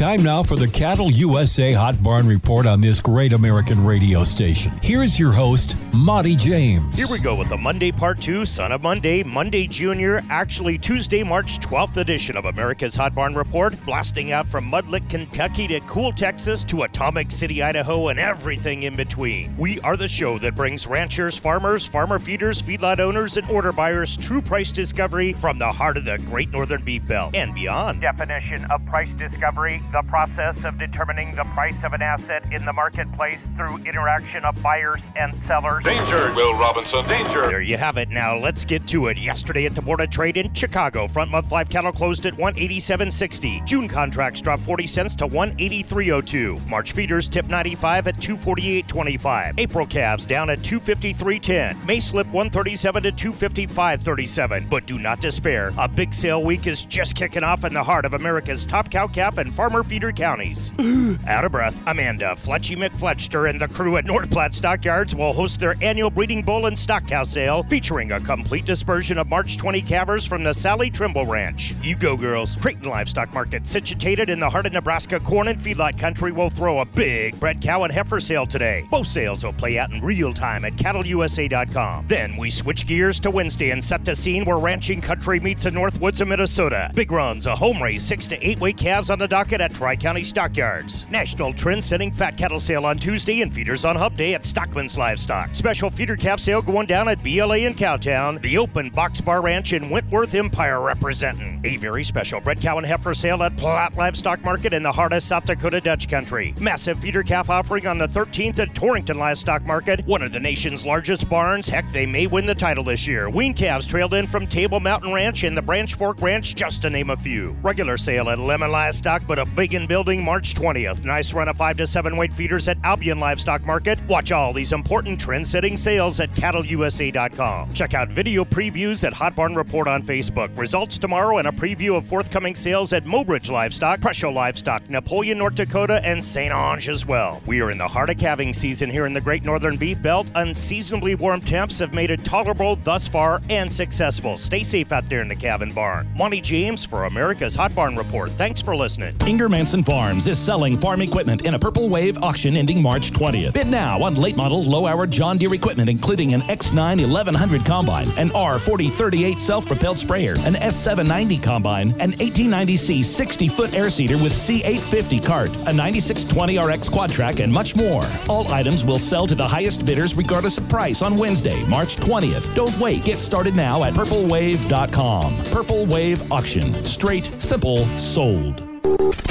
Time now for the Cattle USA Hot Barn Report on this great American radio station. Here's your host, Monte James. Here we go with the Monday Part 2, Son of Monday, Monday Junior, actually Tuesday, March 12th edition of America's Hot Barn Report, blasting out from Mudlick, Kentucky to Cool, Texas to Atomic City, Idaho, and everything in between. We are the show that brings ranchers, farmers, farmer feeders, feedlot owners, and order buyers true price discovery from the heart of the Great Northern Beef Belt and beyond. Definition of price discovery the process of determining the price of an asset in the marketplace through interaction of buyers and sellers. Danger, Will Robinson, danger. There you have it. Now let's get to it. Yesterday at the Board of Trade in Chicago, front month live cattle closed at 187.60. June contracts dropped 40 cents to 183.02. March feeders tip 95 at 248.25. April calves down at 253.10. May slip 137 to 255.37. But do not despair. A big sale week is just kicking off in the heart of America's top cow calf and farmer feeder counties. Out of breath, Amanda Fletchy McFletcher and the crew at North Platte Stockyards will host their annual breeding bull and stock cow sale featuring a complete dispersion of March 20 calvers from the Sally Trimble Ranch. You go, girls. Creighton Livestock Market, situated in the heart of Nebraska corn and feedlot country, will throw a big bred cow and heifer sale today. Both sales will play out in real time at cattleusa.com. Then we switch gears to Wednesday and set the scene where ranching country meets in Northwoods of Minnesota. Big runs, a home race, six to eight weight calves on the docket at Tri County Stockyards. National trend setting fat cattle sale on Tuesday and feeders on Hub Day at Stockman's Livestock. Special feeder calf sale going down at BLA in Cowtown. The open box bar ranch in Wentworth Empire representing. A very special bred cow and heifer sale at Platte Livestock Market in the heart of South Dakota Dutch Country. Massive feeder calf offering on the 13th at Torrington Livestock Market, one of the nation's largest barns. Heck, they may win the title this year. Wean calves trailed in from Table Mountain Ranch and the Branch Fork Ranch, just to name a few. Regular sale at Lemmon Livestock, but a big building March 20th. Nice run of 5 to 7 weight feeders at Albion Livestock Market. Watch all these important trend setting sales at cattleusa.com. Check out video previews at Hot Barn Report on Facebook. Results tomorrow and a preview of forthcoming sales at Mobridge Livestock, Presho Livestock, Napoleon, North Dakota, and St. Onge as well. We are in the heart of calving season here in the Great Northern Beef Belt. Unseasonably warm temps have made it tolerable thus far and successful. Stay safe out there in the calving barn. Monte James for America's Hot Barn Report. Thanks for listening. Manson Farms is selling farm equipment in a purple wave auction ending March 20th. Bid now on late model, low hour John Deere equipment, including an X9 1100 combine, an R4038 self propelled sprayer, an S790 combine, an 1890C 60 foot air seeder with C850 cart, a 9620 RX quad track, and much more. All items will sell to the highest bidders regardless of price on Wednesday, March 20th. Don't wait. Get started now at purplewave.com. Purple Wave Auction. Straight, simple, sold.